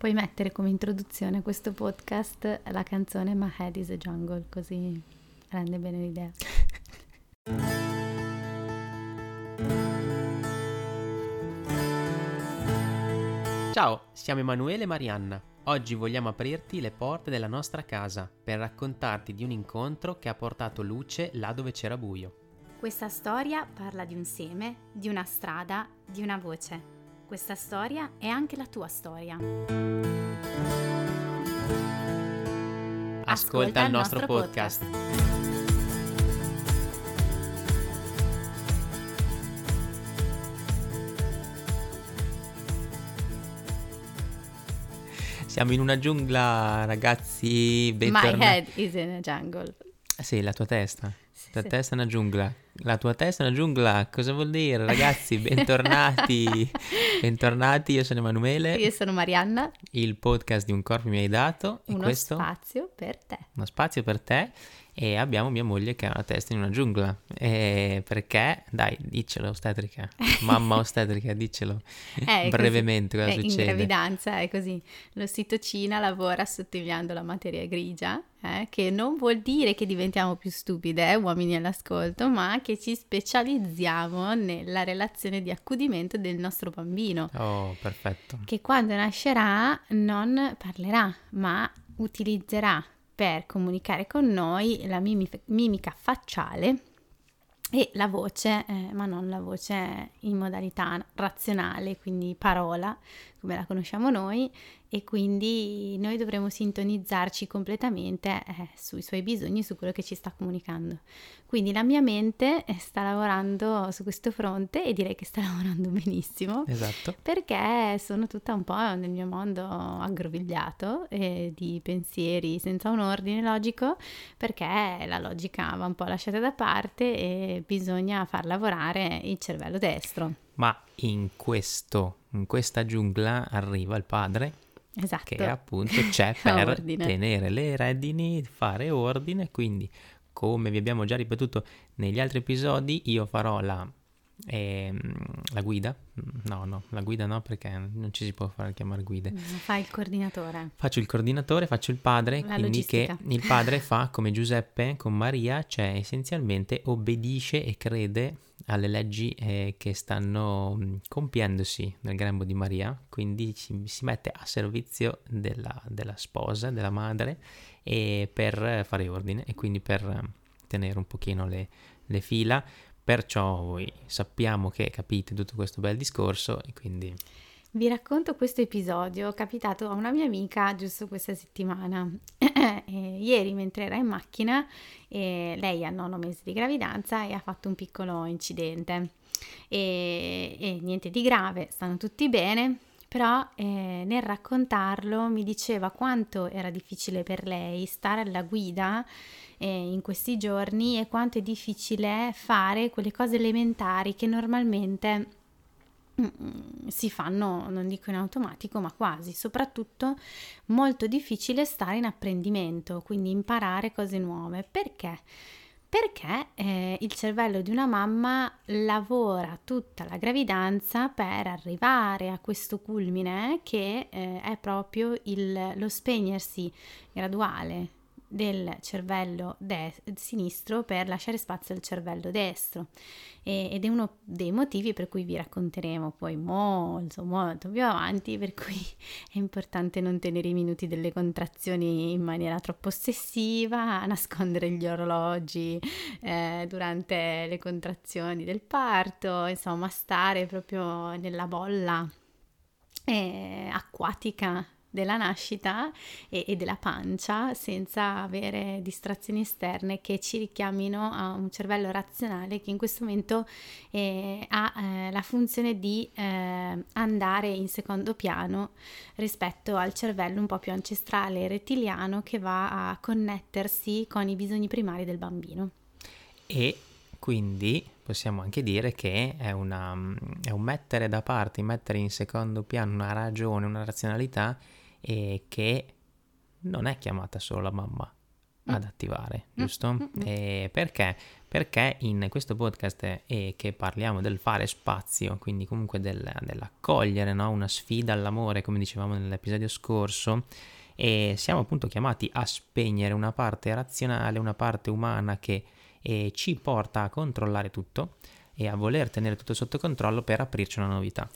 Puoi mettere come introduzione a questo podcast la canzone My Head is a Jungle, così rende bene l'idea. Ciao, siamo Emanuele e Marianna. Oggi vogliamo aprirti le porte della nostra casa per raccontarti di un incontro che ha portato luce là dove c'era buio. Questa storia parla di un seme, di una strada, di una voce questa storia è anche la tua storia. Ascolta, Ascolta il nostro, nostro podcast. podcast. Siamo in una giungla, ragazzi. Bentornati. My head is in a jungle. Sì, la tua testa. La testa è una giungla. La tua testa è una giungla. Cosa vuol dire, ragazzi? Bentornati. Bentornati, io sono Emanuele. Io sono Marianna. Il podcast di Un corpo mi hai dato. Uno questo... spazio per te. Uno spazio per te e abbiamo mia moglie che ha la testa in una giungla. E perché? Dai, diccelo, ostetrica. Mamma ostetrica, diccelo eh, brevemente cosa eh, succede. In gravidanza è così. L'ossitocina lavora sottolineando la materia grigia, eh, che non vuol dire che diventiamo più stupide, eh, uomini all'ascolto, ma che ci specializziamo nella relazione di accudimento del nostro bambino. Oh, perfetto. Che quando nascerà non parlerà, ma utilizzerà per comunicare con noi la mimica facciale e la voce, eh, ma non la voce in modalità razionale, quindi parola, come la conosciamo noi, e quindi noi dovremo sintonizzarci completamente eh, sui suoi bisogni, su quello che ci sta comunicando. Quindi la mia mente eh, sta lavorando su questo fronte e direi che sta lavorando benissimo. Esatto. Perché sono tutta un po' nel mio mondo aggrovigliato eh, di pensieri senza un ordine logico, perché la logica va un po' lasciata da parte e bisogna far lavorare il cervello destro. Ma in questo, in questa giungla arriva il padre Esatto. Che appunto c'è per tenere le redini, fare ordine, quindi come vi abbiamo già ripetuto negli altri episodi, io farò la, eh, la guida. No, no, la guida no perché non ci si può fare chiamare guide. Fai il coordinatore. Faccio il coordinatore, faccio il padre, la quindi logistica. che il padre fa come Giuseppe con Maria, cioè essenzialmente obbedisce e crede alle leggi eh, che stanno mm, compiendosi nel grembo di Maria, quindi ci, si mette a servizio della, della sposa, della madre, per fare ordine e quindi per mm, tenere un pochino le, le fila. Perciò voi sappiamo che capite tutto questo bel discorso e quindi... Vi racconto questo episodio capitato a una mia amica giusto questa settimana. ieri mentre era in macchina, eh, lei ha nono mese di gravidanza e ha fatto un piccolo incidente. E, e niente di grave, stanno tutti bene, però eh, nel raccontarlo mi diceva quanto era difficile per lei stare alla guida eh, in questi giorni e quanto è difficile fare quelle cose elementari che normalmente si fanno, non dico in automatico, ma quasi, soprattutto molto difficile stare in apprendimento, quindi imparare cose nuove. Perché? Perché eh, il cervello di una mamma lavora tutta la gravidanza per arrivare a questo culmine che eh, è proprio il, lo spegnersi graduale del cervello de- sinistro per lasciare spazio al cervello destro. E- ed è uno dei motivi per cui vi racconteremo poi molto molto più avanti per cui è importante non tenere i minuti delle contrazioni in maniera troppo ossessiva nascondere gli orologi eh, durante le contrazioni del parto insomma stare proprio nella bolla eh, acquatica della nascita e, e, della pancia senza avere distrazioni esterne che ci richiamino a un cervello razionale che in questo momento eh, ha eh, la funzione di eh, andare in secondo piano rispetto al cervello un po' più ancestrale rettiliano che va a connettersi con i bisogni primari del bambino. E quindi possiamo anche dire che è, una, è un mettere da parte, mettere in secondo piano una ragione, una razionalità e che non è chiamata solo la mamma ad mm. attivare, mm, giusto? Mm, perché? perché in questo podcast è che parliamo del fare spazio, quindi comunque del, dell'accogliere no? una sfida all'amore, come dicevamo nell'episodio scorso, e siamo appunto chiamati a spegnere una parte razionale, una parte umana che eh, ci porta a controllare tutto e a voler tenere tutto sotto controllo per aprirci una novità.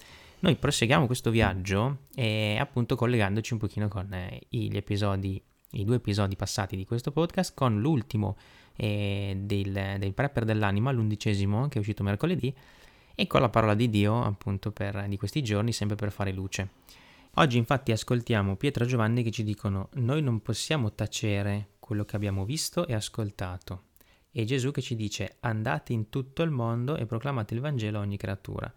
Noi proseguiamo questo viaggio e appunto collegandoci un pochino con eh, gli episodi, i due episodi passati di questo podcast, con l'ultimo eh, del, del Prepper dell'anima, l'undicesimo che è uscito mercoledì, e con la parola di Dio appunto per, di questi giorni, sempre per fare luce. Oggi infatti ascoltiamo Pietro e Giovanni che ci dicono noi non possiamo tacere quello che abbiamo visto e ascoltato. E Gesù che ci dice andate in tutto il mondo e proclamate il Vangelo a ogni creatura.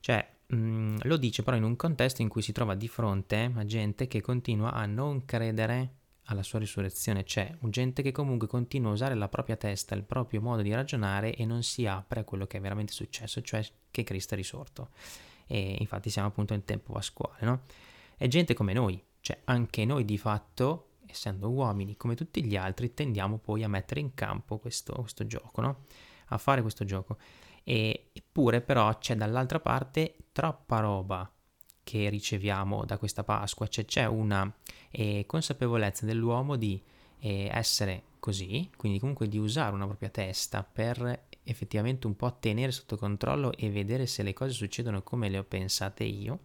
Cioè, mm, lo dice però in un contesto in cui si trova di fronte a gente che continua a non credere alla sua risurrezione, c'è gente che comunque continua a usare la propria testa, il proprio modo di ragionare e non si apre a quello che è veramente successo, cioè che Cristo è risorto. E infatti siamo appunto in tempo pasquale, no? È gente come noi, cioè anche noi di fatto, essendo uomini come tutti gli altri, tendiamo poi a mettere in campo questo, questo gioco, no? A fare questo gioco. E, eppure però c'è dall'altra parte troppa roba che riceviamo da questa Pasqua, cioè c'è una eh, consapevolezza dell'uomo di eh, essere così, quindi comunque di usare una propria testa per effettivamente un po' tenere sotto controllo e vedere se le cose succedono come le ho pensate io.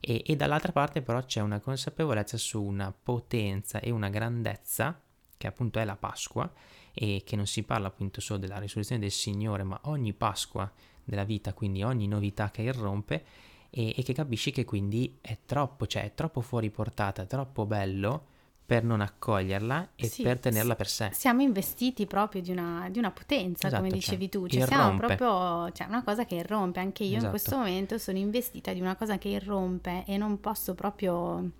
E, e dall'altra parte però c'è una consapevolezza su una potenza e una grandezza, che appunto è la Pasqua, e che non si parla appunto solo della risurrezione del Signore, ma ogni Pasqua della vita, quindi ogni novità che irrompe e, e che capisci che quindi è troppo, cioè è troppo fuori portata, troppo bello per non accoglierla e sì, per tenerla per sé. Siamo investiti proprio di una, di una potenza, esatto, come cioè, dicevi tu, cioè irrompe. siamo proprio, cioè una cosa che irrompe, anche io esatto. in questo momento sono investita di una cosa che irrompe e non posso proprio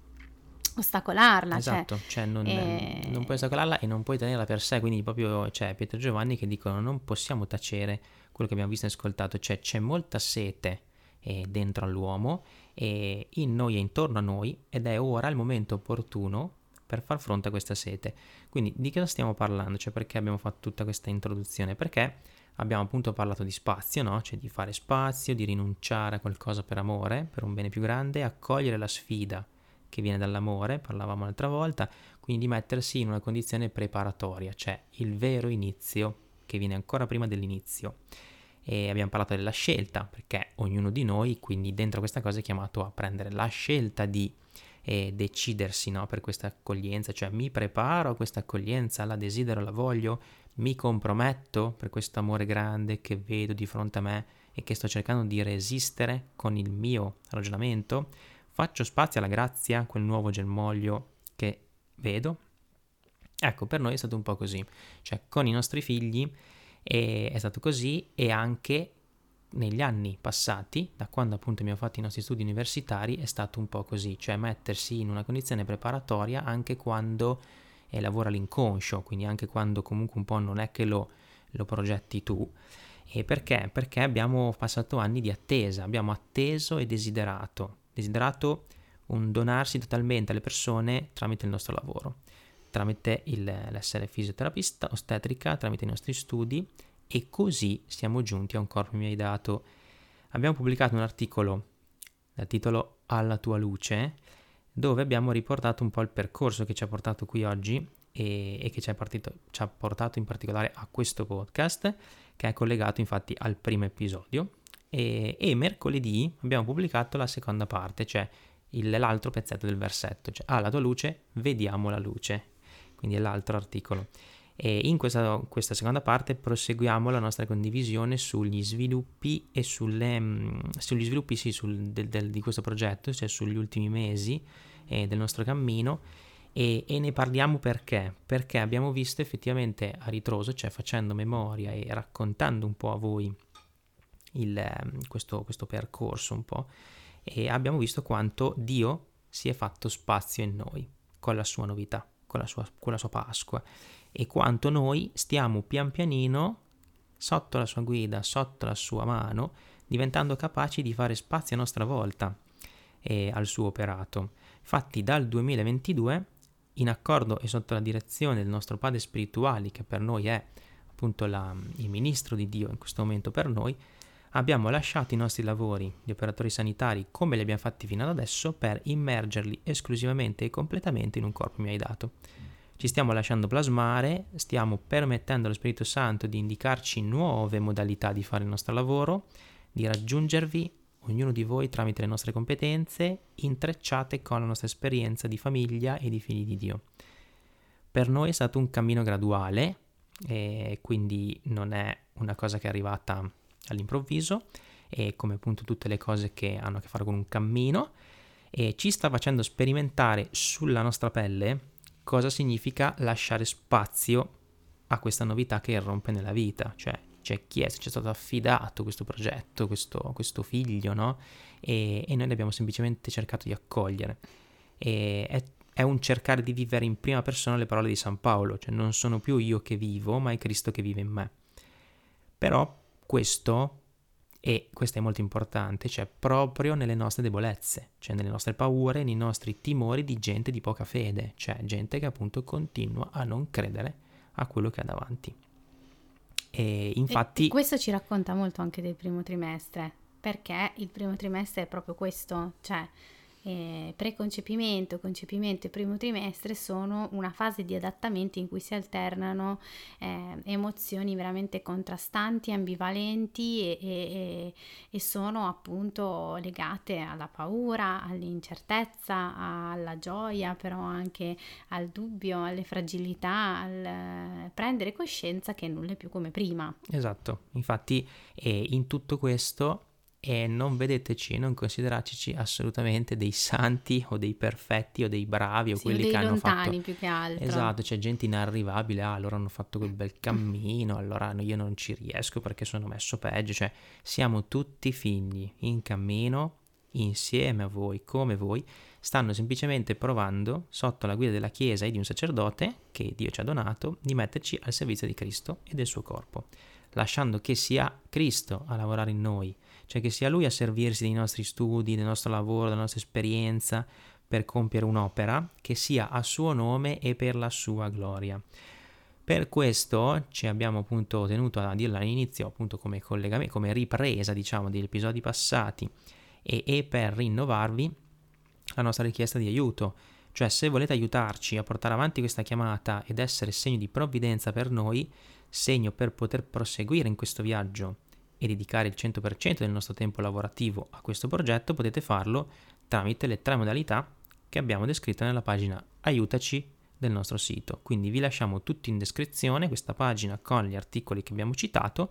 ostacolarla. Cioè, esatto, cioè, cioè non, e... non, puoi ostacolarla e non puoi tenerla per sé, quindi proprio c'è Pietro e Giovanni che dicono non possiamo tacere quello che abbiamo visto e ascoltato, cioè c'è molta sete eh, dentro all'uomo e in noi e intorno a noi ed è ora il momento opportuno per far fronte a questa sete. Quindi di cosa stiamo parlando? Cioè perché abbiamo fatto tutta questa introduzione? Perché abbiamo appunto parlato di spazio, no? Cioè di fare spazio, di rinunciare a qualcosa per amore, per un bene più grande, accogliere la sfida che viene dall'amore, parlavamo l'altra volta, quindi di mettersi in una condizione preparatoria, cioè il vero inizio che viene ancora prima dell'inizio. E abbiamo parlato della scelta, perché ognuno di noi, quindi dentro questa cosa, è chiamato a prendere la scelta di eh, decidersi no, per questa accoglienza, cioè mi preparo a questa accoglienza, la desidero, la voglio, mi comprometto per questo amore grande che vedo di fronte a me e che sto cercando di resistere con il mio ragionamento Faccio spazio alla grazia, quel nuovo germoglio che vedo? Ecco, per noi è stato un po' così, cioè con i nostri figli è, è stato così e anche negli anni passati, da quando appunto abbiamo fatto i nostri studi universitari, è stato un po' così, cioè mettersi in una condizione preparatoria anche quando eh, lavora l'inconscio, quindi anche quando comunque un po' non è che lo, lo progetti tu. E perché? Perché abbiamo passato anni di attesa, abbiamo atteso e desiderato desiderato un donarsi totalmente alle persone tramite il nostro lavoro, tramite il, l'essere fisioterapista, ostetrica, tramite i nostri studi e così siamo giunti a un corpo mi hai dato. Abbiamo pubblicato un articolo dal titolo Alla tua luce, dove abbiamo riportato un po' il percorso che ci ha portato qui oggi e, e che ci ha, partito, ci ha portato in particolare a questo podcast, che è collegato infatti al primo episodio, e, e mercoledì abbiamo pubblicato la seconda parte, cioè il, l'altro pezzetto del versetto, cioè alla tua luce vediamo la luce, quindi è l'altro articolo. E in questa, questa, seconda parte proseguiamo la nostra condivisione sugli sviluppi e sulle, mm, sugli sviluppi sì, sul, del, del, di questo progetto, cioè sugli ultimi mesi eh, del nostro cammino e, e, ne parliamo perché? Perché abbiamo visto effettivamente a ritroso, cioè facendo memoria e raccontando un po' a voi il, ehm, questo, questo percorso un po' e abbiamo visto quanto Dio si è fatto spazio in noi con la sua novità, con la sua, con la sua Pasqua e quanto noi stiamo pian pianino sotto la sua guida, sotto la sua mano, diventando capaci di fare spazio a nostra volta e al suo operato. Infatti dal 2022, in accordo e sotto la direzione del nostro Padre spirituale, che per noi è appunto la, il ministro di Dio in questo momento per noi, abbiamo lasciato i nostri lavori di operatori sanitari come li abbiamo fatti fino ad adesso per immergerli esclusivamente e completamente in un corpo mi hai dato. Ci stiamo lasciando plasmare, stiamo permettendo allo Spirito Santo di indicarci nuove modalità di fare il nostro lavoro, di raggiungervi ognuno di voi tramite le nostre competenze, intrecciate con la nostra esperienza di famiglia e di figli di Dio. Per noi è stato un cammino graduale, e quindi non è una cosa che è arrivata all'improvviso e come appunto tutte le cose che hanno a che fare con un cammino e ci sta facendo sperimentare sulla nostra pelle cosa significa lasciare spazio a questa novità che irrompe nella vita, cioè c'è chi è, ci è stato affidato questo progetto, questo, questo figlio, no? E, e, noi l'abbiamo semplicemente cercato di accogliere. E è, è un cercare di vivere in prima persona le parole di San Paolo, cioè non sono più io che vivo, ma è Cristo che vive in me. Però questo, e questo è molto importante, cioè proprio nelle nostre debolezze, cioè nelle nostre paure, nei nostri timori di gente di poca fede, cioè gente che appunto continua a non credere a quello che ha davanti. E infatti... E questo ci racconta molto anche del primo trimestre, perché il primo trimestre è proprio questo, cioè eh, preconcepimento, concepimento e primo trimestre sono una fase di adattamento in cui si alternano eh, emozioni veramente contrastanti, ambivalenti e, e, e, sono appunto legate alla paura, all'incertezza, alla gioia, però anche al dubbio, alle fragilità, al prendere coscienza che nulla è più come prima. Esatto, infatti eh, in tutto questo e non vedeteci, non considerateci assolutamente dei santi o dei perfetti o dei bravi o sì, quelli o che hanno fatto più che altro. Esatto, c'è gente inarrivabile, ah, loro hanno fatto quel bel cammino, allora io non ci riesco perché sono messo peggio, cioè siamo tutti figli in cammino insieme a voi, come voi, stanno semplicemente provando sotto la guida della Chiesa e di un sacerdote che Dio ci ha donato di metterci al servizio di Cristo e del suo corpo, lasciando che sia Cristo a lavorare in noi cioè che sia lui a servirsi dei nostri studi, del nostro lavoro, della nostra esperienza per compiere un'opera che sia a suo nome e per la sua gloria. Per questo ci abbiamo appunto tenuto a dirlo all'inizio, appunto come collegamento, come ripresa, diciamo, degli episodi passati e, e per rinnovarvi la nostra richiesta di aiuto. Cioè, se volete aiutarci a portare avanti questa chiamata ed essere segno di provvidenza per noi, segno per poter proseguire in questo viaggio e dedicare il 100% del nostro tempo lavorativo a questo progetto, potete farlo tramite le tre modalità che abbiamo descritto nella pagina Aiutaci del nostro sito. Quindi vi lasciamo tutti in descrizione questa pagina con gli articoli che abbiamo citato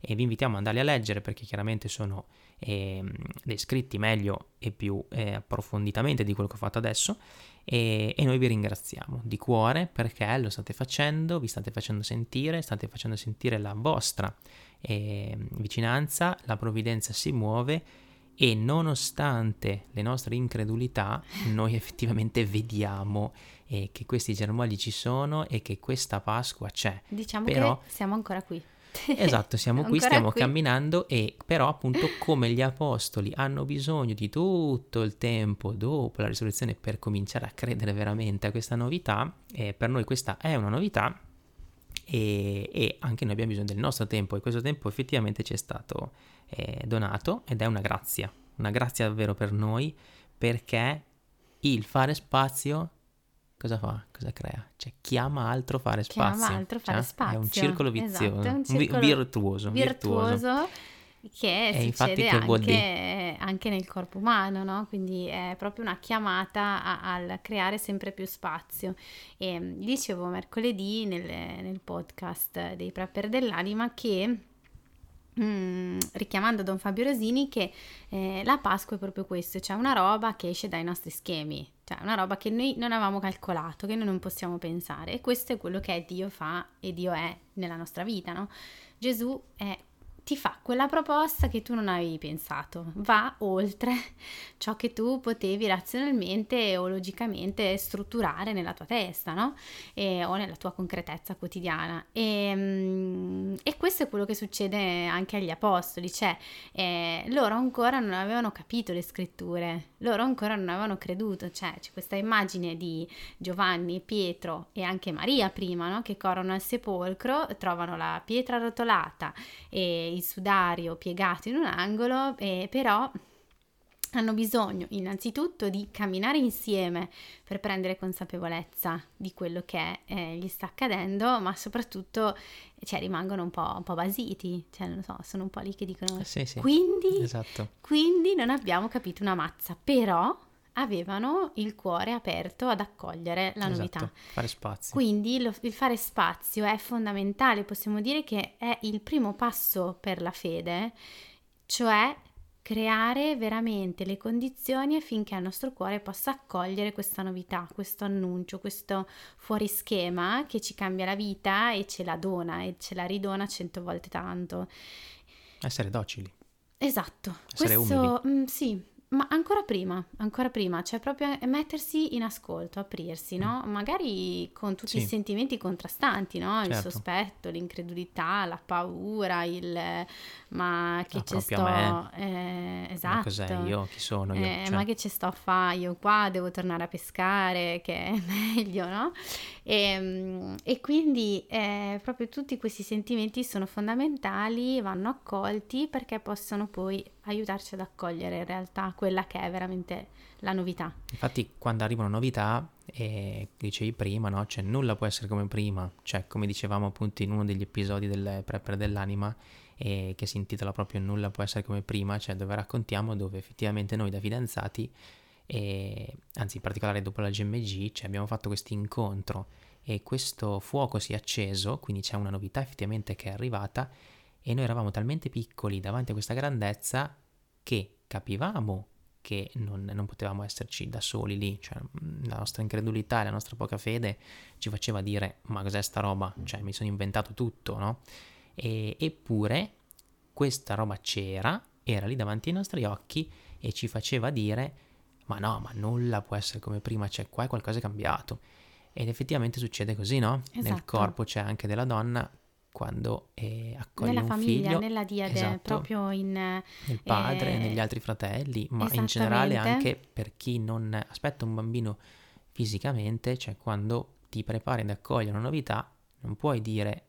e vi invitiamo ad andarli a leggere perché chiaramente sono eh, descritti meglio e più eh, approfonditamente di quello che ho fatto adesso e, e, noi vi ringraziamo di cuore perché lo state facendo, vi state facendo sentire, state facendo sentire la vostra eh, vicinanza, la provvidenza si muove e nonostante le nostre incredulità noi effettivamente vediamo eh, che questi germogli ci sono e che questa Pasqua c'è. Diciamo Però, che siamo ancora qui. Esatto, siamo qui, stiamo qui. camminando e però appunto come gli apostoli hanno bisogno di tutto il tempo dopo la risurrezione per cominciare a credere veramente a questa novità, eh, per noi questa è una novità e, e, anche noi abbiamo bisogno del nostro tempo e questo tempo effettivamente ci è stato eh, donato ed è una grazia, una grazia davvero per noi perché il fare spazio cosa fa? Cosa crea? Cioè chiama altro fare spazio. Chiama altro fare cioè, spazio. È un circolo vizioso, esatto, un circolo virtuoso, virtuoso. virtuoso che e succede che anche, anche, nel corpo umano, no? quindi è proprio una chiamata a, creare sempre più spazio. E mm, dicevo mercoledì nel, nel podcast dei Prepper dell'Anima che Mm, richiamando Don Fabio Rosini che eh, la Pasqua è proprio questo, cioè una roba che esce dai nostri schemi, cioè una roba che noi non avevamo calcolato, che noi non possiamo pensare e questo è quello che Dio fa e Dio è nella nostra vita, no? Gesù è ti fa quella proposta che tu non avevi pensato, va oltre ciò che tu potevi razionalmente o logicamente strutturare nella tua testa, no? E, o nella tua concretezza quotidiana. E, mm, e, questo è quello che succede anche agli apostoli, cioè eh, loro ancora non avevano capito le scritture, loro ancora non avevano creduto, cioè c'è questa immagine di Giovanni, Pietro e anche Maria prima, no? Che corrono al sepolcro, trovano la pietra rotolata e il sudario piegato in un angolo, eh, però hanno bisogno innanzitutto di camminare insieme per prendere consapevolezza di quello che eh, gli sta accadendo, ma soprattutto cioè, rimangono un po', un po', basiti, cioè non so, sono un po' lì che dicono sì, sì. Quindi, esatto. quindi non abbiamo capito una mazza, però avevano il cuore aperto ad accogliere la esatto, novità. Fare spazio. Quindi lo, il fare spazio è fondamentale, possiamo dire che è il primo passo per la fede, cioè creare veramente le condizioni affinché il nostro cuore possa accogliere questa novità, questo annuncio, questo fuorischema che ci cambia la vita e ce la dona e ce la ridona cento volte tanto. Essere docili. Esatto. Essere questo, umili. Mh, mm, sì, ma ancora prima, ancora prima, cioè proprio mettersi in ascolto, aprirsi, no? Mm. Magari con tutti sì. i sentimenti contrastanti, no? Il certo. sospetto, l'incredulità, la paura, il ma che ah, ci sto... Eh, esatto. Ma cos'è io? Chi sono io? Eh, cioè. Ma che ci sto a fare io qua? Devo tornare a pescare, che è meglio, no? E, ehm, e quindi eh, proprio tutti questi sentimenti sono fondamentali, vanno accolti perché possono poi aiutarci ad accogliere in realtà quella che è veramente la novità. Infatti quando arriva una novità, eh, dicevi prima, no? Cioè nulla può essere come prima, cioè come dicevamo appunto in uno degli episodi del Prepper dell'anima, eh, che si intitola proprio Nulla può essere come prima, cioè dove raccontiamo dove effettivamente noi da fidanzati, eh, anzi in particolare dopo la GMG, cioè abbiamo fatto questo incontro e questo fuoco si è acceso, quindi c'è una novità effettivamente che è arrivata e noi eravamo talmente piccoli davanti a questa grandezza che capivamo che non, non, potevamo esserci da soli lì, cioè la nostra incredulità e la nostra poca fede ci faceva dire ma cos'è sta roba, cioè mi sono inventato tutto, no? E, eppure questa roba c'era, era lì davanti ai nostri occhi e ci faceva dire ma no, ma nulla può essere come prima, cioè qua è qualcosa è cambiato. Ed effettivamente succede così, no? Esatto. Nel corpo c'è anche della donna quando eh, accoglie nella un famiglia, figlio, nella diade, esatto, proprio in... Nel padre, eh, negli altri fratelli, ma in generale anche per chi non aspetta un bambino fisicamente, cioè quando ti prepari ad accogliere una novità, non puoi dire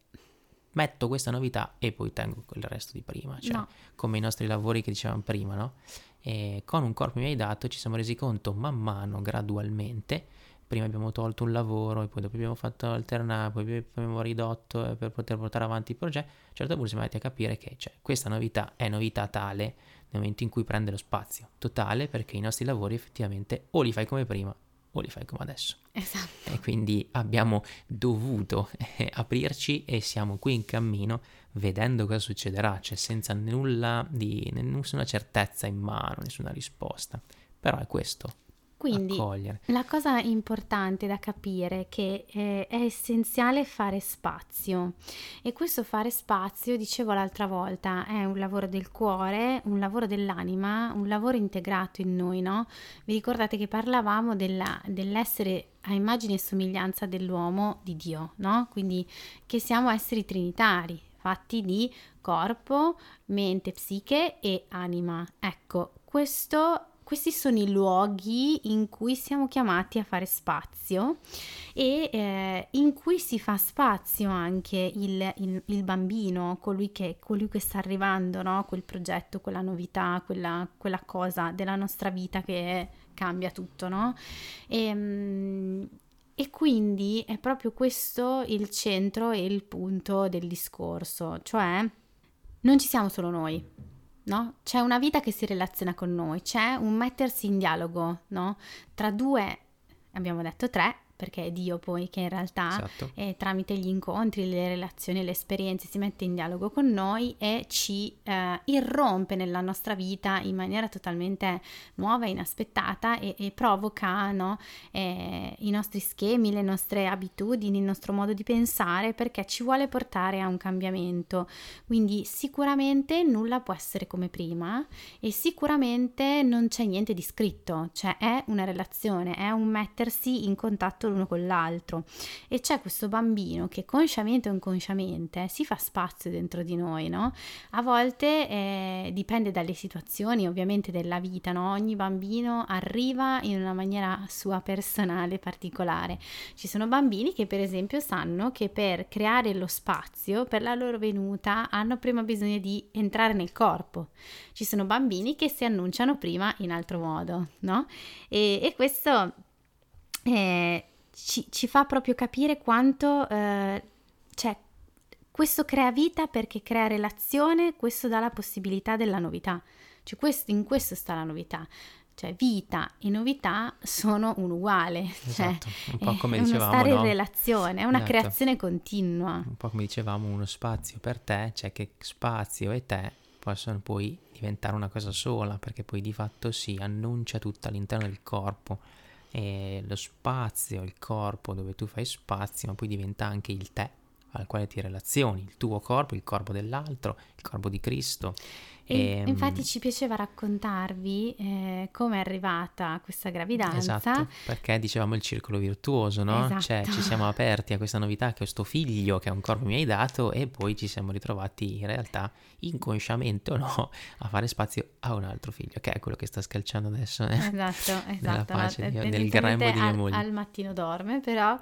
metto questa novità e poi tengo il resto di prima, cioè no. come i nostri lavori che dicevamo prima, no? E con un corpo mi hai dato ci siamo resi conto man mano, gradualmente, prima abbiamo tolto un lavoro e poi dopo abbiamo fatto alternare, poi abbiamo ridotto eh, per poter portare avanti il progetto, a un certo punto siamo andati a capire che cioè, questa novità è novità tale nel momento in cui prende lo spazio totale perché i nostri lavori effettivamente o li fai come prima o li fai come adesso. Esatto. E quindi abbiamo dovuto eh, aprirci e siamo qui in cammino vedendo cosa succederà, cioè senza nulla di nessuna certezza in mano, nessuna risposta. Però è questo, quindi accogliere. la cosa importante da capire è che eh, è essenziale fare spazio e questo fare spazio, dicevo l'altra volta, è un lavoro del cuore, un lavoro dell'anima, un lavoro integrato in noi, no? Vi ricordate che parlavamo della, dell'essere a immagine e somiglianza dell'uomo di Dio, no? Quindi che siamo esseri trinitari, fatti di corpo, mente, psiche e anima. Ecco, questo questi sono i luoghi in cui siamo chiamati a fare spazio e eh, in cui si fa spazio anche il, il, il bambino, colui che, colui che, sta arrivando, no? quel progetto, quella novità, quella, quella, cosa della nostra vita che cambia tutto. No? E, ehm, e quindi è proprio questo il centro e il punto del discorso, cioè non ci siamo solo noi, no? C'è una vita che si relaziona con noi, c'è un mettersi in dialogo, no? Tra due, abbiamo detto tre, perché è Dio poi che in realtà esatto. eh, tramite gli incontri, le relazioni, le esperienze si mette in dialogo con noi e ci eh, irrompe nella nostra vita in maniera totalmente nuova, inaspettata e, e provoca no, eh, i nostri schemi, le nostre abitudini, il nostro modo di pensare perché ci vuole portare a un cambiamento. Quindi sicuramente nulla può essere come prima e sicuramente non c'è niente di scritto, cioè è una relazione, è un mettersi in contatto l'uno con l'altro e c'è questo bambino che consciamente o inconsciamente si fa spazio dentro di noi, no? A volte eh, dipende dalle situazioni ovviamente della vita, no? Ogni bambino arriva in una maniera sua personale, particolare. Ci sono bambini che per esempio sanno che per creare lo spazio per la loro venuta hanno prima bisogno di entrare nel corpo. Ci sono bambini che si annunciano prima in altro modo, no? E, e questo eh, ci, ci, fa proprio capire quanto, eh, cioè, questo crea vita perché crea relazione, questo dà la possibilità della novità. Cioè, questo, in questo sta la novità. Cioè, vita e novità sono un uguale. Cioè, esatto, un po' come è dicevamo. Uno stare no? in relazione, è una esatto. creazione continua. Un po' come dicevamo, uno spazio per te, cioè che spazio e te possono poi diventare una cosa sola, perché poi di fatto si annuncia tutto all'interno del corpo. E lo spazio, il corpo dove tu fai spazio, ma poi diventa anche il te al quale ti relazioni, il tuo corpo, il corpo dell'altro, il corpo di Cristo. E, ehm, infatti ci piaceva raccontarvi eh, come è arrivata questa gravidanza. Esatto, perché dicevamo il circolo virtuoso, no? Esatto. Cioè ci siamo aperti a questa novità che questo figlio che è un corpo mi hai dato e poi ci siamo ritrovati in realtà inconsciamente o no a fare spazio a un altro figlio, che è quello che sta scalciando adesso eh? esatto, esatto, pace di, nel grembo di mia moglie. Al mattino dorme però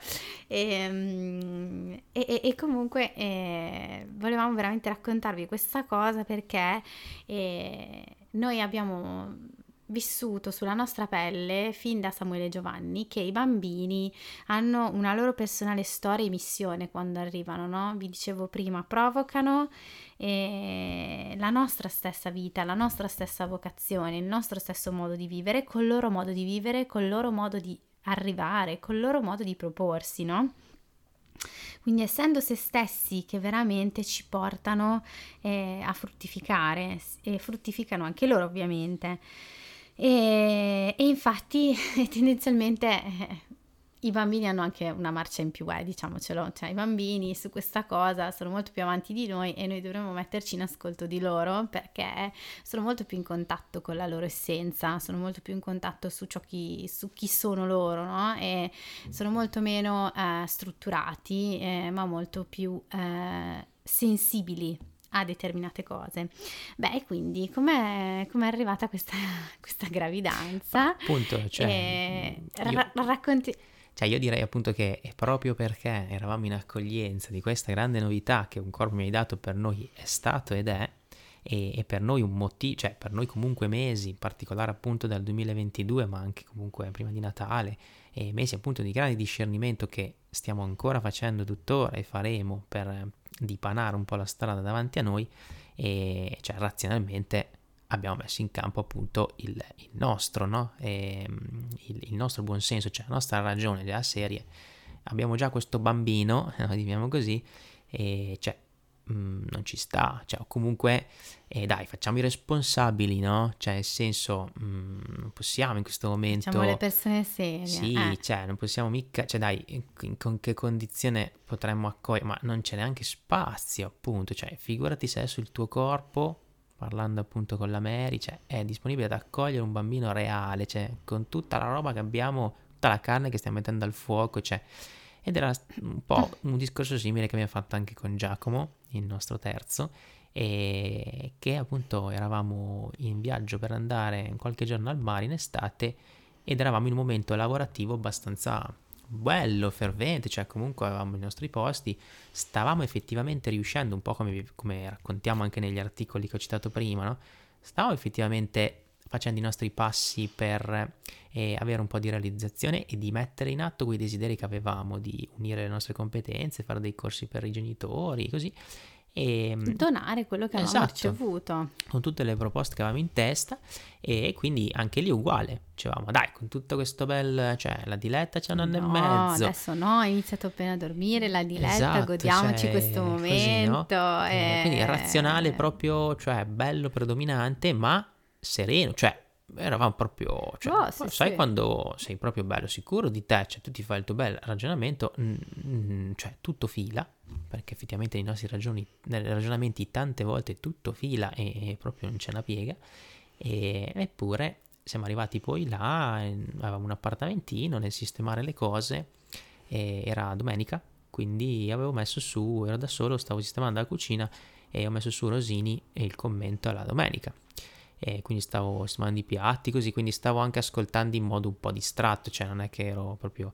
ehm, e, e, e comunque eh, volevamo veramente raccontarvi questa cosa perché e noi abbiamo vissuto sulla nostra pelle fin da Samuele Giovanni che i bambini hanno una loro personale storia e missione quando arrivano, no? Vi dicevo prima, provocano eh, la nostra stessa vita, la nostra stessa vocazione, il nostro stesso modo di vivere, col loro modo di vivere, col loro modo di arrivare, col loro modo di proporsi, no? Quindi essendo se stessi che veramente ci portano eh, a fruttificare e fruttificano anche loro ovviamente. E, e infatti tendenzialmente eh, i bambini hanno anche una marcia in più, eh, diciamocelo, cioè i bambini su questa cosa sono molto più avanti di noi e noi dovremmo metterci in ascolto di loro perché sono molto più in contatto con la loro essenza, sono molto più in contatto su, ciò chi, su chi sono loro, no? E sono molto meno eh, strutturati, eh, ma molto più eh, sensibili a determinate cose. Beh, quindi com'è, com'è arrivata questa, questa gravidanza? Appunto, cioè, eh, ra- racconti cioè io direi appunto che è proprio perché eravamo in accoglienza di questa grande novità che un corpo mi hai dato per noi è stato ed è, e, e, per noi un motivo, cioè per noi comunque mesi, in particolare appunto dal 2022, ma anche comunque prima di Natale, e mesi appunto di grande discernimento che stiamo ancora facendo tuttora e faremo per dipanare un po' la strada davanti a noi, e cioè razionalmente abbiamo messo in campo appunto il, il nostro, no? e, ehm, il, il, nostro buon senso, cioè la nostra ragione della serie. Abbiamo già questo bambino, diciamo così, e cioè mh, mm, non ci sta, cioè comunque eh, dai facciamo i responsabili, no? Cioè nel senso mh, mm, non possiamo in questo momento... Facciamo le persone serie. Sì, eh. cioè non possiamo mica, cioè dai, con che condizione potremmo accogliere, ma non c'è neanche spazio appunto, cioè figurati se è sul tuo corpo parlando appunto con la Mary, cioè è disponibile ad accogliere un bambino reale, cioè con tutta la roba che abbiamo, tutta la carne che stiamo mettendo al fuoco, cioè ed era un po' un discorso simile che abbiamo fatto anche con Giacomo, il nostro terzo, e che appunto eravamo in viaggio per andare qualche giorno al mare in estate ed eravamo in un momento lavorativo abbastanza bello, fervente, cioè comunque avevamo i nostri posti, stavamo effettivamente riuscendo, un po' come, come raccontiamo anche negli articoli che ho citato prima, no? stavamo effettivamente facendo i nostri passi per eh, avere un po' di realizzazione e di mettere in atto quei desideri che avevamo di unire le nostre competenze, fare dei corsi per i genitori, così. E mm, donare quello che avevamo esatto, ricevuto. Con tutte le proposte che avevamo in testa e quindi anche lì uguale. Dicevamo dai con tutto questo bel cioè la diletta c'è un anno no, e mezzo. adesso no hai iniziato appena a dormire la diletta esatto, godiamoci cioè, questo momento così, no? e... quindi razionale proprio cioè bello predominante ma sereno cioè eravamo proprio, cioè, oh, sì, sai sì. quando sei proprio bello sicuro di te, cioè tu ti fai il tuo bel ragionamento, mm, mm, cioè tutto fila, perché effettivamente nei nostri ragioni, ragionamenti tante volte tutto fila e, e proprio non c'è una piega, e, eppure siamo arrivati poi là, avevamo un appartamentino nel sistemare le cose, era domenica, quindi avevo messo su, ero da solo, stavo sistemando la cucina e ho messo su Rosini e il commento alla domenica e quindi stavo sistemando i piatti così, quindi stavo anche ascoltando in modo un po' distratto, cioè non è che ero proprio...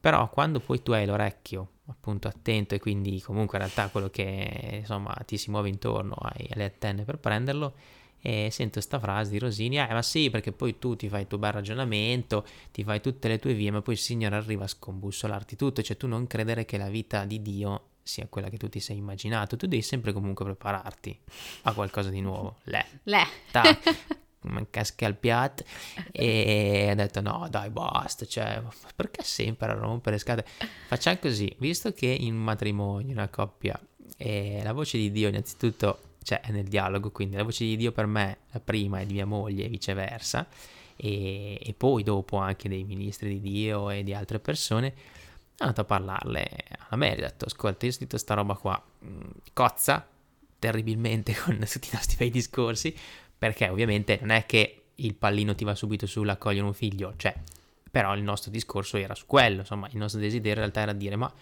Però quando poi tu hai l'orecchio appunto attento e quindi comunque in realtà quello che insomma ti si muove intorno, hai le antenne per prenderlo, e sento questa frase di Rosini, eh ma sì perché poi tu ti fai il tuo bel ragionamento, ti fai tutte le tue vie, ma poi il Signore arriva a scombussolarti tutto, cioè tu non credere che la vita di Dio sia quella che tu ti sei immaginato, tu devi sempre comunque prepararti a qualcosa di nuovo. Le. Le. casca al piatto e ha detto no dai basta cioè perché sempre a rompere le scatole facciamo così visto che in un matrimonio una coppia eh, la voce di Dio innanzitutto cioè, nel dialogo quindi la voce di Dio per me la prima è di mia moglie e viceversa e, e poi dopo anche dei ministri di Dio e di altre persone è andato a parlarle a me, ha detto ascolta io ho scritto sta roba qua, mm, cozza terribilmente con tutti i nostri bei discorsi, perché ovviamente non è che il pallino ti va subito sull'accogliere un figlio, cioè, però il nostro discorso era su quello, insomma, il nostro desiderio in realtà era dire ma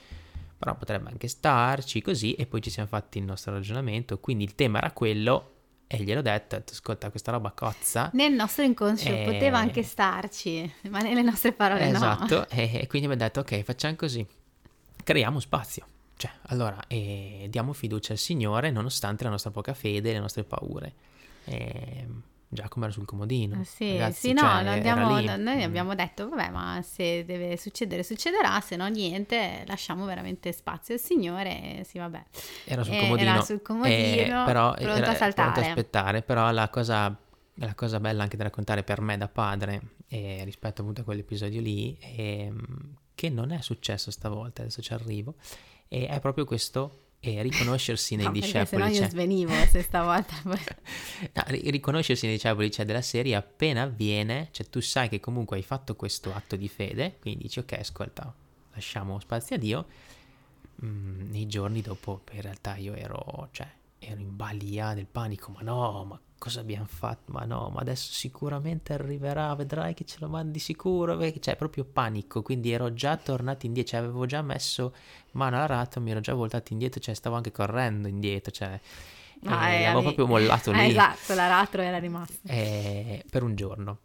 però potrebbe anche starci così e poi ci siamo fatti il nostro ragionamento, quindi il tema era quello e gliel'ho detto, detto, ascolta questa roba cozza. Nel nostro inconscio e... poteva anche starci, ma nelle nostre parole esatto. no. Esatto, e, quindi mi ha detto ok facciamo così, creiamo spazio. Cioè, allora, eh, diamo fiducia al Signore nonostante la nostra poca fede e le nostre paure. E, Giacomo era sul comodino. Eh sì, Ragazzi, sì, no, cioè, abbiamo, noi abbiamo detto, vabbè, ma se deve succedere, succederà, se no niente, lasciamo veramente spazio al Signore, sì, vabbè. Era sul comodino. Era sul comodino, eh, però, pronto era, a saltare. Pronto a aspettare, però la cosa, la cosa, bella anche da raccontare per me da padre, eh, rispetto appunto a quell'episodio lì, è, che non è successo stavolta, adesso ci arrivo, e è proprio questo e riconoscersi nei no, discepoli. Se no io cioè... svenivo se stavolta. no, riconoscersi nei discepoli cioè, della serie appena avviene, cioè tu sai che comunque hai fatto questo atto di fede, quindi dici ok, ascolta, lasciamo spazio a Dio. Mm, nei giorni dopo in realtà io ero, cioè, ero in balia del panico, ma no, ma cosa abbiamo fatto? Ma no, ma adesso sicuramente arriverà, vedrai che ce lo mandi sicuro, cioè proprio panico, quindi ero già tornato indietro, cioè avevo già messo mano alla rata, mi ero già voltato indietro, cioè stavo anche correndo indietro, cioè ah, eh, avevo proprio mollato lì. esatto, l'aratro era rimasto. Eh, per un giorno.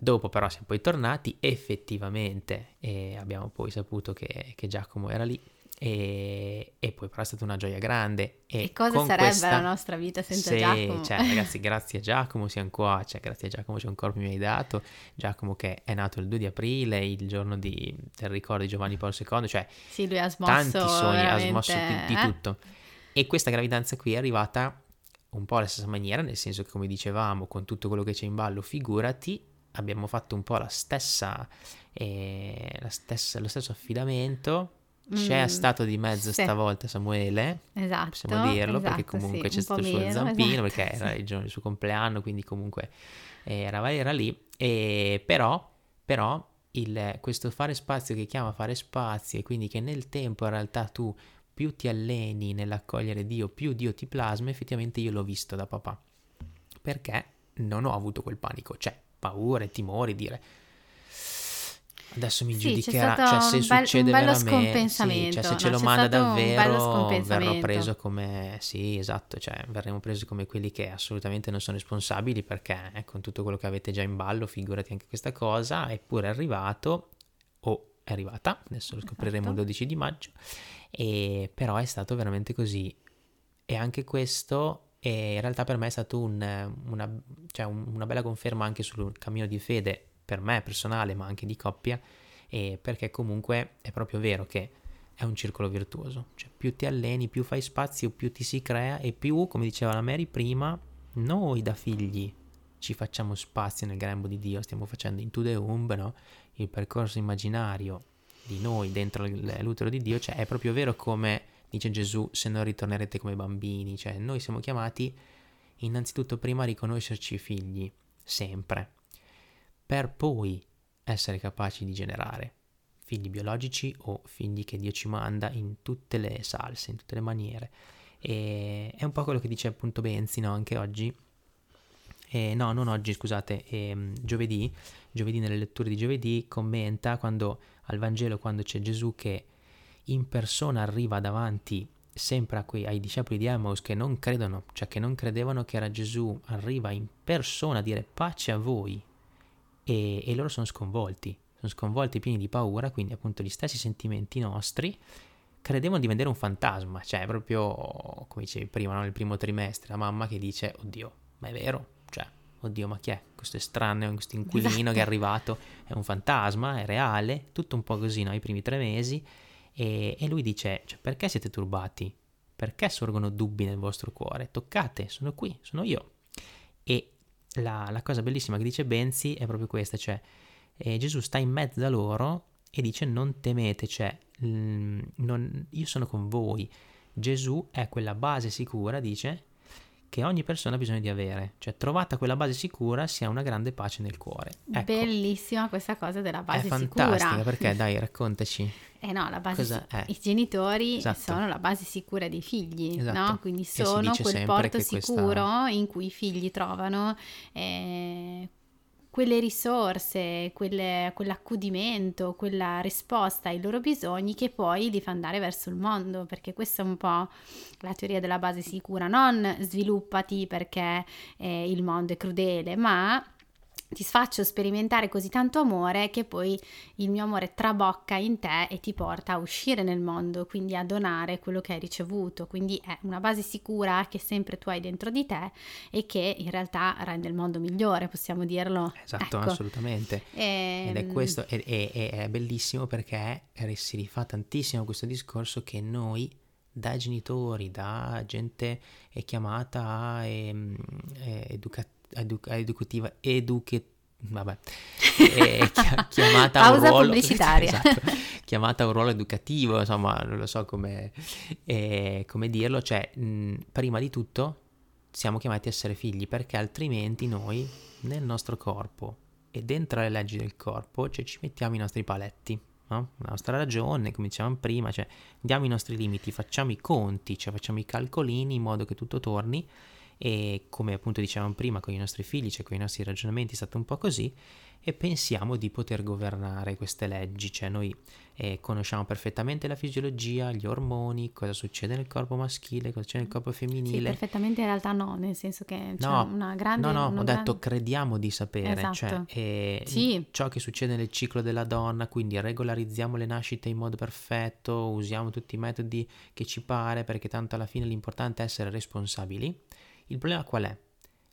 Dopo però siamo poi tornati, effettivamente, e abbiamo poi saputo che, che Giacomo era lì, e, e, poi però è stata una gioia grande. E, e cosa sarebbe questa... la nostra vita senza sì, Giacomo? Cioè, ragazzi, grazie a Giacomo siamo qua, cioè, grazie a Giacomo c'è un corpo mi hai dato, Giacomo che è nato il 2 di aprile, il giorno di, del ricordo di Giovanni Paolo II, cioè sì, lui ha smosso tanti sogni, ha smosso di, di eh? tutto. E questa gravidanza qui è arrivata un po' alla stessa maniera, nel senso che come dicevamo, con tutto quello che c'è in ballo, figurati, abbiamo fatto un po' la stessa, eh, la stessa lo stesso affidamento c'è mm, stato di mezzo sì. stavolta Samuele, esatto, possiamo dirlo, esatto, perché comunque sì, c'è stato il suo meno, zampino, esatto, perché era il giorno del suo compleanno, quindi comunque era, era lì. E però, però il, questo fare spazio che chiama fare spazio, e quindi che nel tempo in realtà tu più ti alleni nell'accogliere Dio, più Dio ti plasma, effettivamente io l'ho visto da papà. Perché non ho avuto quel panico, cioè paure, timori, dire Adesso mi sì, giudicherà, cioè se be- succede un bello veramente, sì, cioè se ce lo manda davvero verrò preso come, sì esatto, cioè verremo presi come quelli che assolutamente non sono responsabili perché eh, con tutto quello che avete già in ballo, figurati anche questa cosa, eppure è arrivato, o è arrivata, adesso lo scopriremo esatto. il 12 di maggio, e, però è stato veramente così. E anche questo e in realtà per me è stato un, una, cioè una bella conferma anche sul cammino di fede per me personale ma anche di coppia, e perché comunque è proprio vero che è un circolo virtuoso. Cioè, più ti alleni, più fai spazio, più ti si crea e più, come diceva la Mary prima, noi da figli ci facciamo spazio nel grembo di Dio, stiamo facendo into the womb, no? il percorso immaginario di noi dentro l'utero di Dio, cioè è proprio vero come dice Gesù, se non ritornerete come bambini, cioè noi siamo chiamati innanzitutto prima a riconoscerci figli, sempre, per poi essere capaci di generare figli biologici o figli che Dio ci manda in tutte le salse, in tutte le maniere. E è un po' quello che dice appunto Benzi, no? Anche oggi, eh, no, non oggi, scusate, eh, giovedì, giovedì nelle letture di giovedì commenta quando al Vangelo, quando c'è Gesù che in persona arriva davanti sempre quei, ai discepoli di Emmaus che non credono, cioè che non credevano che era Gesù, arriva in persona a dire pace a voi e, e loro sono sconvolti, sono sconvolti pieni di paura, quindi appunto gli stessi sentimenti nostri, credevano di vedere un fantasma, cioè proprio come dicevi prima, no? nel primo trimestre, la mamma che dice oddio, ma è vero, cioè, oddio, ma chi è? Questo estraneo, questo inquilino esatto. che è arrivato, è un fantasma, è reale, tutto un po' così, no? I primi tre mesi. E, e lui dice, cioè, perché siete turbati? Perché sorgono dubbi nel vostro cuore? Toccate, sono qui, sono io. La, la cosa bellissima che dice Benzi è proprio questa, cioè eh, Gesù sta in mezzo a loro e dice non temete, cioè non, io sono con voi. Gesù è quella base sicura, dice, che ogni persona ha bisogno di avere, cioè trovata quella base sicura si ha una grande pace nel cuore. Ecco. Bellissima questa cosa della base sicura. È fantastica perché dai, raccontaci. Eh no, la base si- I genitori esatto. sono la base sicura dei figli, esatto. no? Quindi sono quel porto sicuro questa... in cui i figli trovano eh, quelle risorse, quelle, quell'accudimento, quella risposta ai loro bisogni che poi li fa andare verso il mondo, perché questa è un po' la teoria della base sicura, non sviluppati perché eh, il mondo è crudele, ma ti faccio sperimentare così tanto amore che poi il mio amore trabocca in te e ti porta a uscire nel mondo, quindi a donare quello che hai ricevuto. Quindi è una base sicura che sempre tu hai dentro di te e che in realtà rende il mondo migliore, possiamo dirlo. Esatto, ecco. assolutamente. E... Ed è ehm, questo, è, è, è bellissimo perché si rifà tantissimo questo discorso che noi da genitori, da gente chiamata a ehm, educazione edu- educativa, eduche, vabbè, è chiamata a un ruolo pubblicitaria. esatto, chiamata a un ruolo educativo, insomma, non lo so come, eh, come dirlo, cioè, mh, prima di tutto siamo chiamati a essere figli perché altrimenti noi nel nostro corpo e dentro le leggi del corpo cioè, ci mettiamo i nostri paletti. No? La nostra ragione, come dicevamo prima, cioè diamo i nostri limiti, facciamo i conti, cioè facciamo i calcolini in modo che tutto torni e come appunto dicevamo prima con i nostri figli, cioè con i nostri ragionamenti è stato un po' così e pensiamo di poter governare queste leggi, cioè noi eh, conosciamo perfettamente la fisiologia, gli ormoni, cosa succede nel corpo maschile, cosa c'è nel corpo femminile. Sì, perfettamente in realtà no, nel senso che c'è no, una grande... No, no, ho grande... detto crediamo di sapere, cioè, esatto. cioè eh, sì. ciò che succede nel ciclo della donna, quindi regolarizziamo le nascite in modo perfetto, usiamo tutti i metodi che ci pare perché tanto alla fine l'importante è essere responsabili il problema qual è?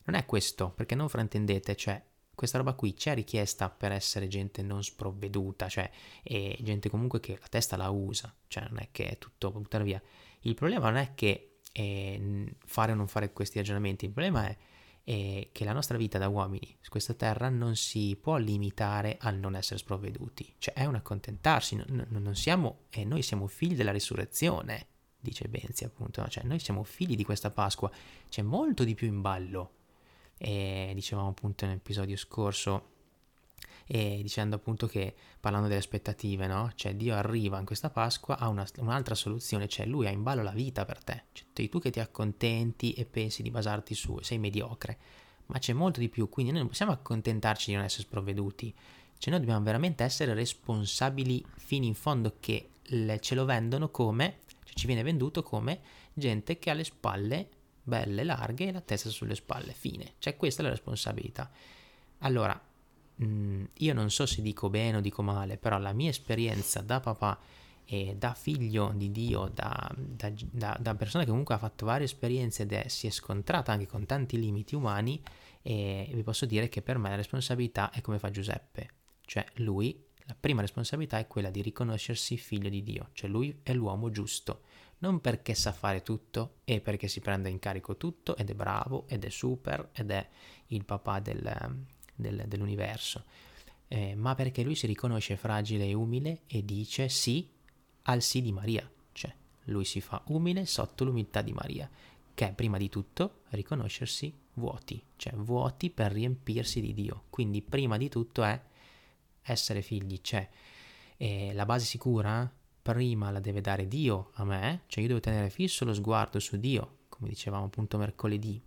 Non è questo, perché non fraintendete, cioè questa roba qui c'è richiesta per essere gente non sprovveduta, cioè e gente comunque che la testa la usa, cioè non è che è tutto buttare via. Il problema non è che eh, fare o non fare questi ragionamenti, il problema è, è, che la nostra vita da uomini su questa terra non si può limitare al non essere sprovveduti, cioè è un accontentarsi, non, non siamo, eh, noi siamo figli della risurrezione, dice Benzi appunto, cioè noi siamo figli di questa Pasqua, c'è molto di più in ballo. E dicevamo appunto nell'episodio scorso, e dicendo appunto che parlando delle aspettative, no? Cioè Dio arriva in questa Pasqua a una, un'altra soluzione, cioè Lui ha in ballo la vita per te, cioè tu che ti accontenti e pensi di basarti su, sei mediocre, ma c'è molto di più, quindi noi non possiamo accontentarci di non essere sprovveduti, cioè noi dobbiamo veramente essere responsabili fino in fondo che le, ce lo vendono come ci viene venduto come gente che ha le spalle belle, larghe e la testa sulle spalle, fine. Cioè questa è la responsabilità. Allora, mm, io non so se dico bene o dico male, però la mia esperienza da papà e da figlio di Dio, da, da, da, da persona che comunque ha fatto varie esperienze ed è, si è scontrata anche con tanti limiti umani, e vi posso dire che per me la responsabilità è come fa Giuseppe, cioè lui La prima responsabilità è quella di riconoscersi figlio di Dio, cioè lui è l'uomo giusto, non perché sa fare tutto e perché si prende in carico tutto ed è bravo ed è super ed è il papà del, del, dell'universo, eh, ma perché lui si riconosce fragile e umile e dice sì al sì di Maria, cioè lui si fa umile sotto l'umiltà di Maria, che è prima di tutto riconoscersi vuoti, cioè vuoti per riempirsi di Dio. Quindi prima di tutto è essere figli, cioè eh, la base sicura prima la deve dare Dio a me, cioè io devo tenere fisso lo sguardo su Dio, come dicevamo appunto mercoledì,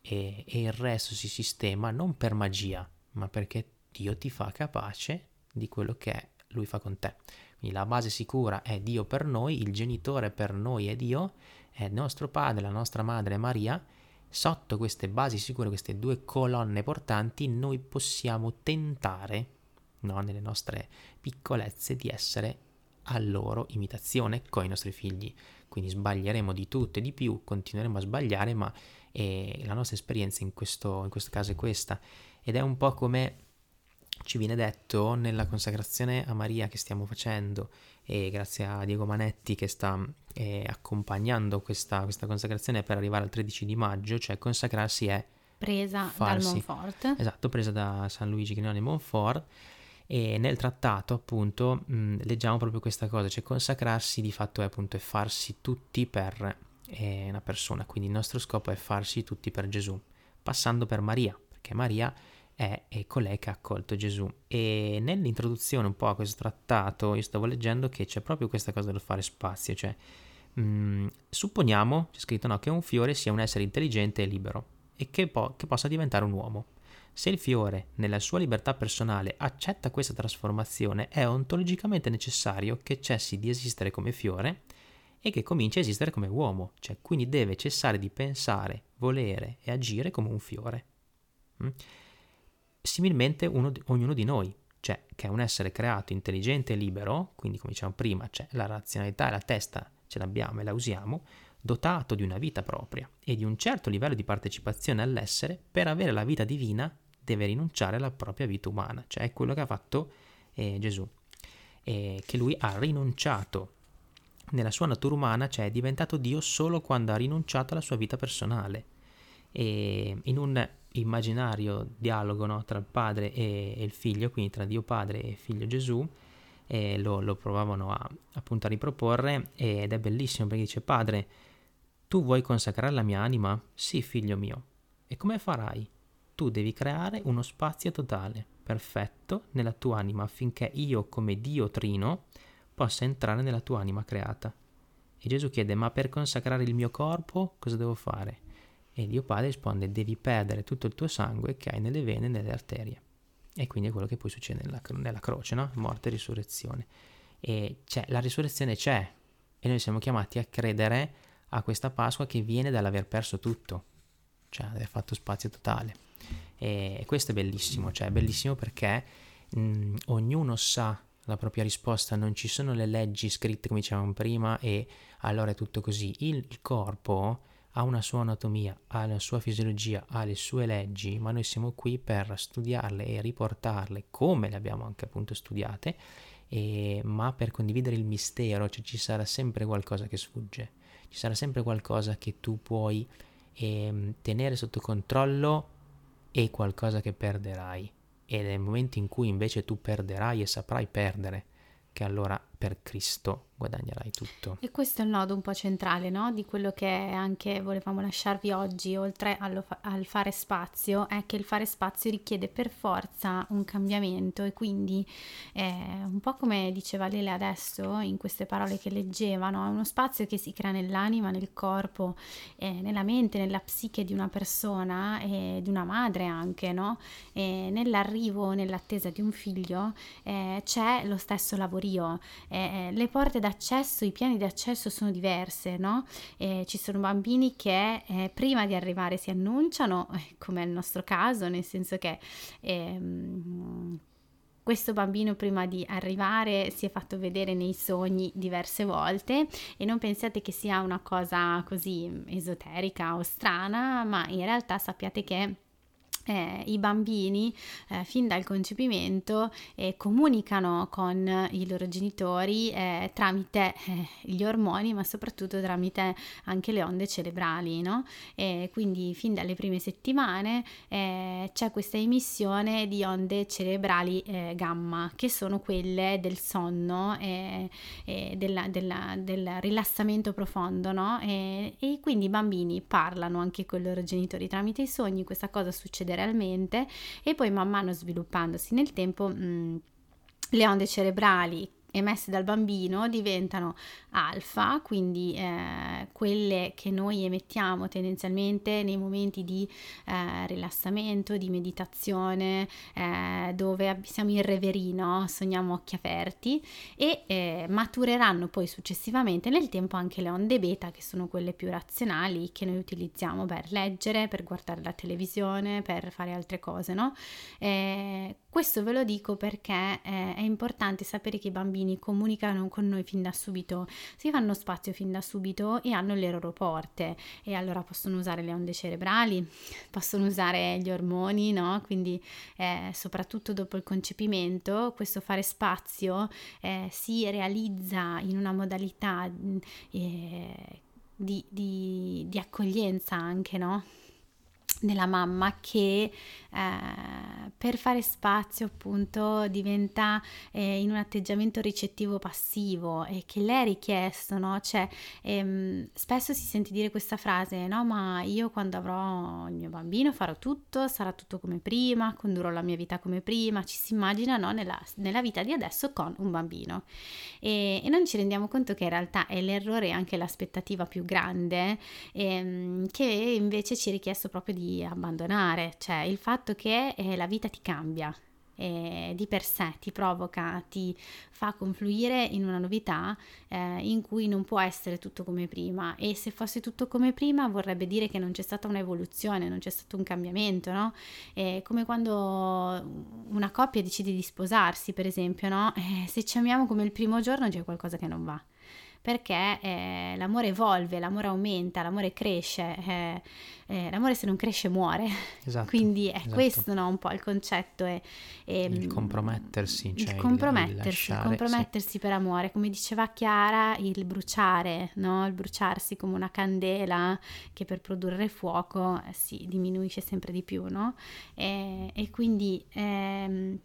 e, e il resto si sistema non per magia, ma perché Dio ti fa capace di quello che Lui fa con te. Quindi la base sicura è Dio per noi, il genitore per noi è Dio, è nostro padre, la nostra madre Maria. Sotto queste basi sicure, queste due colonne portanti, noi possiamo tentare, no, nelle nostre piccolezze, di essere a loro imitazione con i nostri figli. Quindi sbaglieremo di tutto e di più, continueremo a sbagliare, ma eh, la nostra esperienza in questo, in questo caso è questa. Ed è un po' come ci viene detto nella consacrazione a Maria che stiamo facendo e grazie a Diego Manetti che sta eh, accompagnando questa, questa, consacrazione per arrivare al 13 di maggio, cioè consacrarsi è presa farsi, dal Monfort. Esatto, presa da San Luigi Grignone Monfort e nel trattato appunto mh, leggiamo proprio questa cosa, cioè consacrarsi di fatto è appunto è farsi tutti per eh, una persona, quindi il nostro scopo è farsi tutti per Gesù, passando per Maria, perché Maria è, è colei che ha accolto Gesù. E nell'introduzione un po' a questo trattato io stavo leggendo che c'è proprio questa cosa del fare spazio, cioè mh, mm, supponiamo, c'è scritto no, che un fiore sia un essere intelligente e libero e che, po- che possa diventare un uomo. Se il fiore, nella sua libertà personale, accetta questa trasformazione, è ontologicamente necessario che cessi di esistere come fiore e che cominci a esistere come uomo, cioè quindi deve cessare di pensare, volere e agire come un fiore. Mm? similmente uno, ognuno di noi, cioè che è un essere creato intelligente e libero, quindi come dicevamo prima, c'è la razionalità e la testa ce l'abbiamo e la usiamo, dotato di una vita propria e di un certo livello di partecipazione all'essere, per avere la vita divina deve rinunciare alla propria vita umana, cioè è quello che ha fatto eh, Gesù, eh, che lui ha rinunciato nella sua natura umana, cioè è diventato Dio solo quando ha rinunciato alla sua vita personale. E in un immaginario dialogo no, tra il padre e, il figlio, quindi tra Dio Padre e figlio Gesù, e lo, lo provavano a, appunto a riproporre ed è bellissimo perché dice padre, tu vuoi consacrare la mia anima? Sì, figlio mio. E come farai? Tu devi creare uno spazio totale, perfetto, nella tua anima affinché io come Dio Trino possa entrare nella tua anima creata. E Gesù chiede, ma per consacrare il mio corpo cosa devo fare? E Dio Padre risponde devi perdere tutto il tuo sangue che hai nelle vene e nelle arterie. E quindi è quello che poi succede nella, nella croce, no? Morte e risurrezione. E la risurrezione c'è e noi siamo chiamati a credere a questa Pasqua che viene dall'aver perso tutto, cioè aver fatto spazio totale. E questo è bellissimo, cioè è bellissimo perché mh, ognuno sa la propria risposta, non ci sono le leggi scritte come dicevamo prima e allora è tutto così. Il, corpo ha una sua anatomia, ha la sua fisiologia, ha le sue leggi, ma noi siamo qui per studiarle e riportarle come le abbiamo anche appunto studiate, e, ma per condividere il mistero, cioè ci sarà sempre qualcosa che sfugge, ci sarà sempre qualcosa che tu puoi eh, tenere sotto controllo e qualcosa che perderai. E nel momento in cui invece tu perderai e saprai perdere, che allora per Cristo guadagnerai tutto. E questo è il nodo un po' centrale, no? Di quello che anche volevamo lasciarvi oggi, oltre allo, al fare spazio, è che il fare spazio richiede per forza un cambiamento e quindi eh, un po' come diceva Lele adesso in queste parole che leggevano, è uno spazio che si crea nell'anima, nel corpo, eh, nella mente, nella psiche di una persona e di una madre anche, no? Nell'arrivo, nell'attesa di un figlio eh, c'è lo stesso lavorio. Eh, le porte d'accesso, i piani di accesso sono diverse, no? Eh, ci sono bambini che eh, prima di arrivare si annunciano, eh, come è il nostro caso, nel senso che ehm, questo bambino prima di arrivare si è fatto vedere nei sogni diverse volte e non pensiate che sia una cosa così esoterica o strana, ma in realtà sappiate che eh, i bambini eh, fin dal concepimento eh, comunicano con i loro genitori eh, tramite eh, gli ormoni ma soprattutto tramite anche le onde cerebrali no? quindi fin dalle prime settimane eh, c'è questa emissione di onde cerebrali gamma che sono quelle del sonno e della, della, del rilassamento profondo no? e, e quindi i bambini parlano anche con i loro genitori tramite i sogni questa cosa succederà realmente e poi man mano sviluppandosi nel tempo mh, mm, le onde cerebrali emesse dal bambino diventano alfa, quindi eh, quelle che noi emettiamo tendenzialmente nei momenti di eh, rilassamento, di meditazione, eh, dove siamo in reverino, sogniamo occhi aperti e eh, matureranno poi successivamente nel tempo anche le onde beta, che sono quelle più razionali che noi utilizziamo per leggere, per guardare la televisione, per fare altre cose, no? Questo ve lo dico perché eh, è importante sapere che i bambini comunicano con noi fin da subito, si fanno spazio fin da subito e hanno le loro porte e allora possono usare le onde cerebrali, possono usare gli ormoni, no? Quindi eh, soprattutto dopo il concepimento questo fare spazio eh, si realizza in una modalità eh, di, di, di accoglienza anche, no? della mamma che eh, per fare spazio appunto diventa eh, in un atteggiamento ricettivo passivo e che lei è richiesto, no? Cioè ehm, spesso si sente dire questa frase, no? Ma io quando avrò il mio bambino farò tutto, sarà tutto come prima, condurrò la mia vita come prima, ci si immagina no? nella, nella vita di adesso con un bambino e, e, non ci rendiamo conto che in realtà è l'errore e anche l'aspettativa più grande ehm, che invece ci è richiesto proprio di abbandonare, cioè il fatto che eh, la vita ti cambia, eh, di per sé ti provoca, ti fa confluire in una novità eh, in cui non può essere tutto come prima e se fosse tutto come prima vorrebbe dire che non c'è stata un'evoluzione, non c'è stato un cambiamento, no? È come quando una coppia decide di sposarsi, per esempio, no? Eh, se ci amiamo come il primo giorno c'è qualcosa che non va perché eh, l'amore evolve, l'amore aumenta, l'amore cresce, eh, eh, l'amore se non cresce muore. Esatto, Quindi è esatto. questo no, un po' il concetto. È, è, il compromettersi. Cioè il compromettersi, il lasciare, compromettersi sì. per amore. Come diceva Chiara, il bruciare, no? il bruciarsi come una candela che per produrre fuoco eh, si diminuisce sempre di più. No? E, e quindi... Ehm,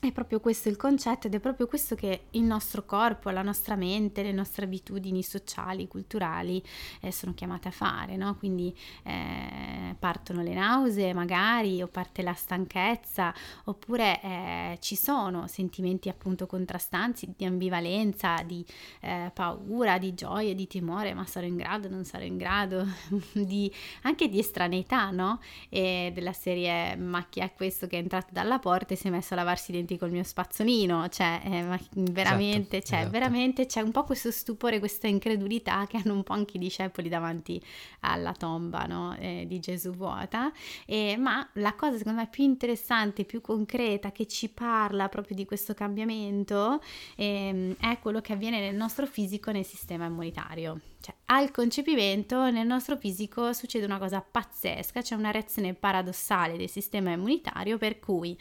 è proprio questo il concetto ed è proprio questo che il nostro corpo, la nostra mente, le nostre abitudini sociali, culturali eh, sono chiamate a fare, no? Quindi eh, partono le nausee magari o parte la stanchezza oppure eh, ci sono sentimenti appunto contrastanti di ambivalenza, di eh, paura, di gioia, di timore, ma sarò in grado, non sarò in grado, di, anche di estraneità, no? E della serie ma chi è questo che è entrato dalla porta e si è messo a lavarsi i denti col mio spazzolino, cioè eh, veramente, esatto, cioè, esatto. veramente c'è un po' questo stupore, questa incredulità che hanno un po' anche i discepoli davanti alla tomba no? eh, di Gesù vuota, eh, ma la cosa secondo me più interessante, più concreta, che ci parla proprio di questo cambiamento ehm, è quello che avviene nel nostro fisico nel sistema immunitario. Cioè, al concepimento nel nostro fisico succede una cosa pazzesca, c'è una reazione paradossale del sistema immunitario per cui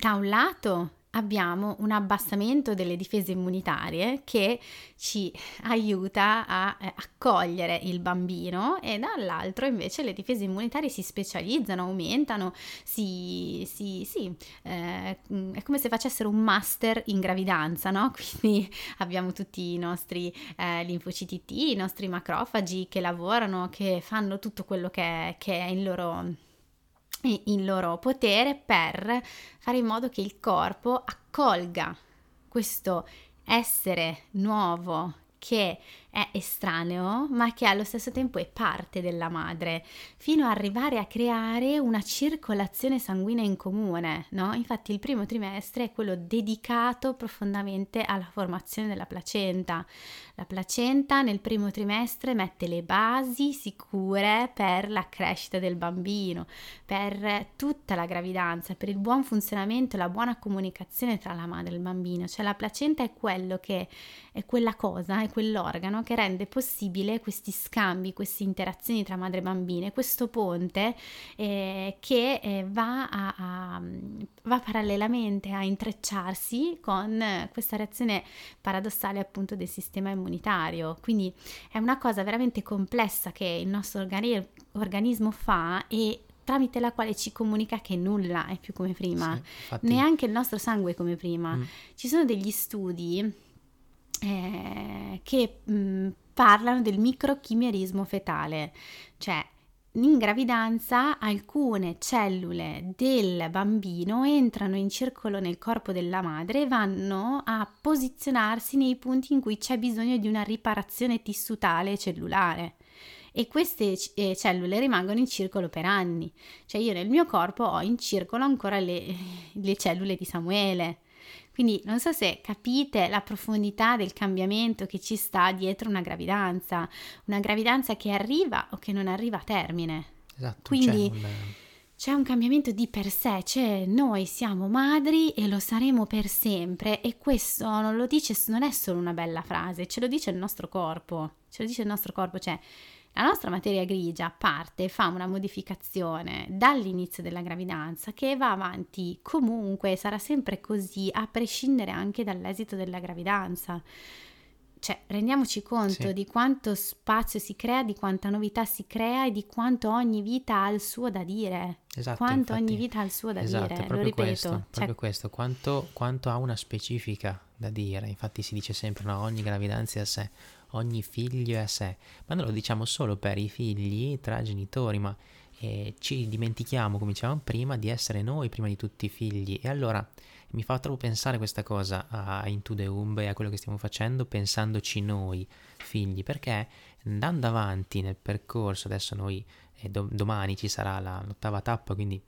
da un lato abbiamo un abbassamento delle difese immunitarie che ci aiuta a eh, accogliere il bambino e dall'altro invece le difese immunitarie si specializzano, aumentano, si, si, si eh, è come se facessero un master in gravidanza, no? Quindi abbiamo tutti i nostri eh, linfociti T, i nostri macrofagi che lavorano, che fanno tutto quello che, che è in loro in loro potere per fare in modo che il corpo accolga questo essere nuovo che è estraneo, ma che allo stesso tempo è parte della madre, fino ad arrivare a creare una circolazione sanguigna in comune, no? Infatti il primo trimestre è quello dedicato profondamente alla formazione della placenta. La placenta nel primo trimestre mette le basi sicure per la crescita del bambino, per tutta la gravidanza, per il buon funzionamento la buona comunicazione tra la madre e il bambino. Cioè la placenta è quello che è quella cosa, è quell'organo no? che rende possibile questi scambi, queste interazioni tra madre e bambine, questo ponte eh, che eh, va, a, a, va parallelamente a intrecciarsi con questa reazione paradossale appunto del sistema immunitario. Quindi è una cosa veramente complessa che il nostro organi- organismo fa e tramite la quale ci comunica che nulla è più come prima, sì, neanche il nostro sangue è come prima. Mm. Ci sono degli studi eh, che mh, mm, parlano del microchimerismo fetale, cioè in gravidanza alcune cellule del bambino entrano in circolo nel corpo della madre e vanno a posizionarsi nei punti in cui c'è bisogno di una riparazione tissutale e cellulare e queste eh, cellule rimangono in circolo per anni. Cioè io nel mio corpo ho in circolo ancora le, le cellule di Samuele. Quindi non so se capite la profondità del cambiamento che ci sta dietro una gravidanza, una gravidanza che arriva o che non arriva a termine. Esatto. Quindi c'è un, c'è un cambiamento di per sé, cioè noi siamo madri e lo saremo per sempre e questo non lo dice, non è solo una bella frase, ce lo dice il nostro corpo, ce lo dice il nostro corpo, cioè la nostra materia grigia parte e fa una modificazione dall'inizio della gravidanza che va avanti comunque, sarà sempre così, a prescindere anche dall'esito della gravidanza. Cioè, rendiamoci conto sì. di quanto spazio si crea, di quanta novità si crea e di quanto ogni vita ha il suo da dire. Esatto. Quanto infatti, ogni vita ha il suo da esatto, dire. Lo ripeto. Questo, cioè, proprio questo, quanto, quanto ha una specifica da dire. Infatti si dice sempre, no, ogni gravidanza è a sé ogni figlio è a sé, ma noi lo diciamo solo per i figli tra genitori, ma eh, ci dimentichiamo, come dicevamo prima, di essere noi prima di tutti i figli. E allora mi fa troppo pensare questa cosa a Into the Umbe a quello che stiamo facendo, pensandoci noi figli, perché andando avanti nel percorso, adesso noi eh, do- domani ci sarà la, l'ottava tappa, quindi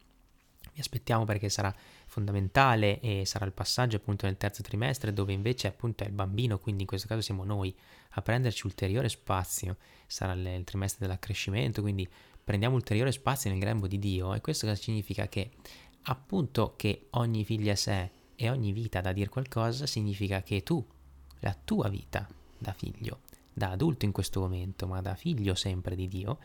vi aspettiamo perché sarà fondamentale e sarà il passaggio appunto nel terzo trimestre dove invece appunto è il bambino, quindi in questo caso siamo noi a prenderci ulteriore spazio, sarà il, trimestre dell'accrescimento, quindi prendiamo ulteriore spazio nel grembo di Dio e questo significa? Che appunto che ogni figlio a sé e ogni vita da dire qualcosa significa che tu, la tua vita da figlio, da adulto in questo momento, ma da figlio sempre di Dio,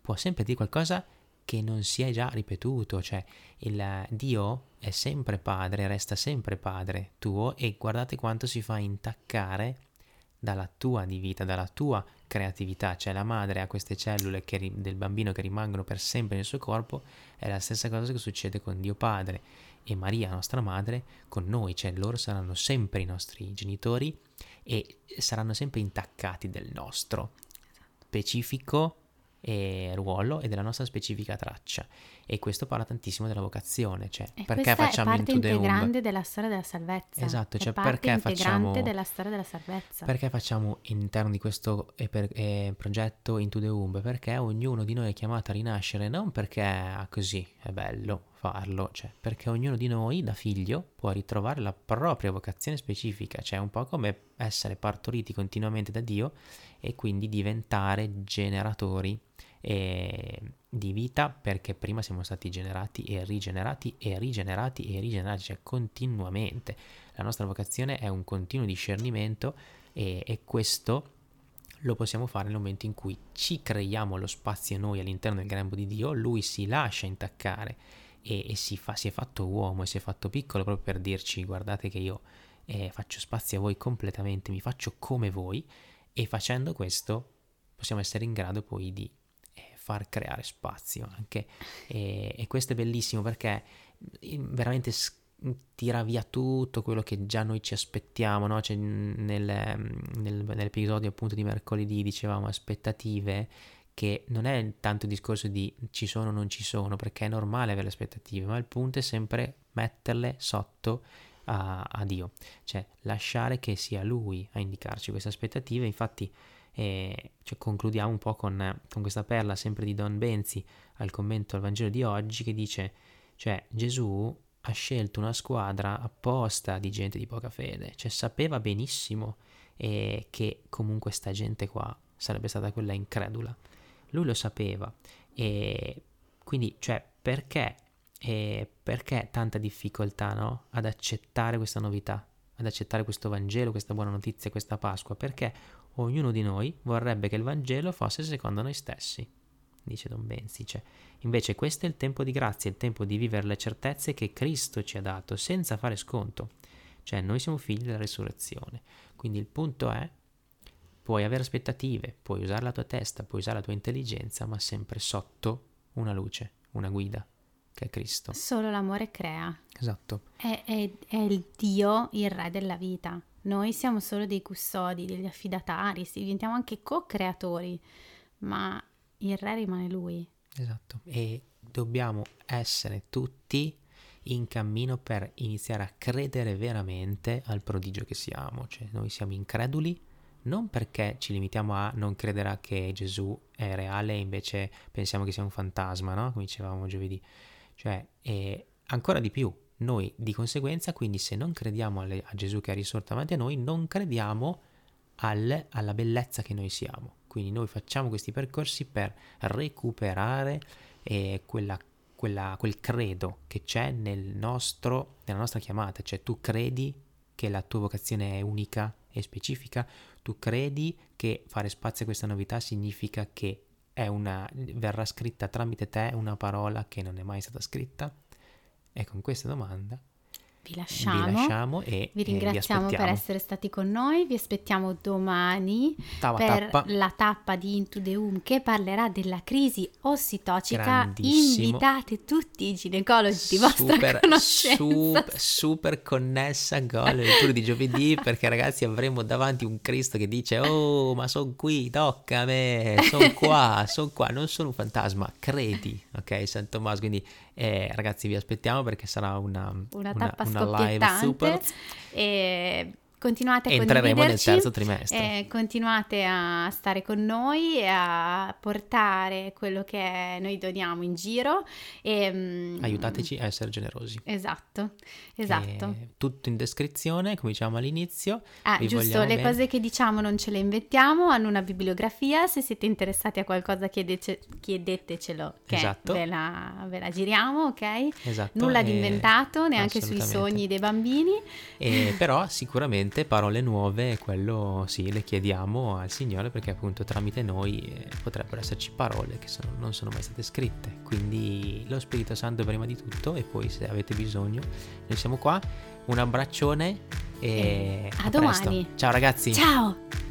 può sempre dire qualcosa che non si è già ripetuto, cioè il Dio è sempre padre, resta sempre padre tuo e guardate quanto si fa intaccare dalla tua di vita, dalla tua creatività, cioè la madre ha queste cellule che, del bambino che rimangono per sempre nel suo corpo, è la stessa cosa che succede con Dio Padre e Maria, nostra madre, con noi, cioè loro saranno sempre i nostri genitori e saranno sempre intaccati del nostro specifico e ruolo e della nostra specifica traccia. E questo parla tantissimo della vocazione, cioè e perché facciamo Into the integrante della storia della salvezza. Esatto, cioè perché facciamo della storia della salvezza. Perché facciamo all'interno di questo eh, per, eh, progetto Into the Womb? Perché ognuno di noi è chiamato a rinascere non perché ah, così è bello farlo, cioè perché ognuno di noi da figlio può ritrovare la propria vocazione specifica, cioè un po' come essere partoriti continuamente da Dio e quindi diventare generatori eh, di vita perché prima siamo stati generati e rigenerati e rigenerati e rigenerati, cioè continuamente. La nostra vocazione è un continuo discernimento e, e questo lo possiamo fare nel momento in cui ci creiamo lo spazio noi all'interno del grembo di Dio, lui si lascia intaccare e, e si, fa, si, è fatto uomo e si è fatto piccolo proprio per dirci guardate che io eh, faccio spazio a voi completamente, mi faccio come voi e facendo questo possiamo essere in grado poi di far creare spazio anche e, e questo è bellissimo perché veramente tira via tutto quello che già noi ci aspettiamo, no? cioè, nel, nel, nell'episodio appunto di mercoledì dicevamo aspettative che non è tanto il discorso di ci sono o non ci sono, perché è normale avere aspettative, ma il punto è sempre metterle sotto a, a Dio, cioè lasciare che sia Lui a indicarci queste aspettative. Infatti e cioè, concludiamo un po' con, con, questa perla sempre di Don Benzi al commento al Vangelo di oggi che dice, cioè Gesù ha scelto una squadra apposta di gente di poca fede, cioè sapeva benissimo eh, che comunque sta gente qua sarebbe stata quella incredula. Lui lo sapeva e quindi, cioè, perché, eh, perché tanta difficoltà no? ad accettare questa novità? ad accettare questo Vangelo, questa buona notizia, questa Pasqua? Perché ognuno di noi vorrebbe che il Vangelo fosse secondo noi stessi, dice Don Bensice. Invece questo è il tempo di grazia, il tempo di vivere le certezze che Cristo ci ha dato, senza fare sconto. Cioè noi siamo figli della risurrezione. Quindi il punto è, puoi avere aspettative, puoi usare la tua testa, puoi usare la tua intelligenza, ma sempre sotto una luce, una guida, che è Cristo. Solo l'amore crea. Esatto. È, è, è il Dio, il Re della vita. Noi siamo solo dei custodi, degli affidatari, diventiamo anche co-creatori, ma il Re rimane Lui. Esatto. E dobbiamo essere tutti in cammino per iniziare a credere veramente al prodigio che siamo. Cioè, noi siamo increduli non perché ci limitiamo a non credere che Gesù è reale e invece pensiamo che sia un fantasma, no? Come dicevamo giovedì. Cioè, e ancora di più, noi di conseguenza, quindi se non crediamo alle, a Gesù che è risorto davanti a noi, non crediamo al, alla bellezza che noi siamo. Quindi noi facciamo questi percorsi per recuperare eh, quella, quella, quel credo che c'è nel nostro, nella nostra chiamata, cioè tu credi che la tua vocazione è unica e specifica, tu credi che fare spazio a questa novità significa che una, verrà scritta tramite te una parola che non è mai stata scritta? E con questa domanda vi lasciamo, vi lasciamo e vi ringraziamo vi per essere stati con noi. Vi aspettiamo domani Tava per tappa. la tappa di Into the Womb che parlerà della crisi ossitocica. Invitate tutti i ginecologi di vostra super, conoscenza. Super, super connessa con le letture di giovedì perché ragazzi avremo davanti un Cristo che dice oh ma sono qui, tocca a me, sono qua, sono qua, non sono un fantasma, credi, ok San Tommaso, quindi eh, ragazzi vi aspettiamo perché sarà una, una tappa una, una live super. E continuate a Entreremo nel terzo trimestre. Eh, continuate a stare con noi e a portare quello che noi doniamo in giro. E, um, Aiutateci a essere generosi. Esatto, esatto. E tutto in descrizione, come diciamo all'inizio. Ah, giusto, le bene. cose che diciamo non ce le inventiamo, hanno una bibliografia, se siete interessati a qualcosa chiedece, chiedetecelo, che esatto. ve, la, ve, la, giriamo, ok? Esatto. Nulla di inventato, neanche sui sogni dei bambini. E, però sicuramente sicuramente parole nuove, quello sì, le chiediamo al Signore perché appunto tramite noi eh, potrebbero esserci parole che sono, non sono mai state scritte. Quindi lo Spirito Santo prima di tutto e poi se avete bisogno noi siamo qua. Un abbraccione e a, a domani. Ciao ragazzi. Ciao.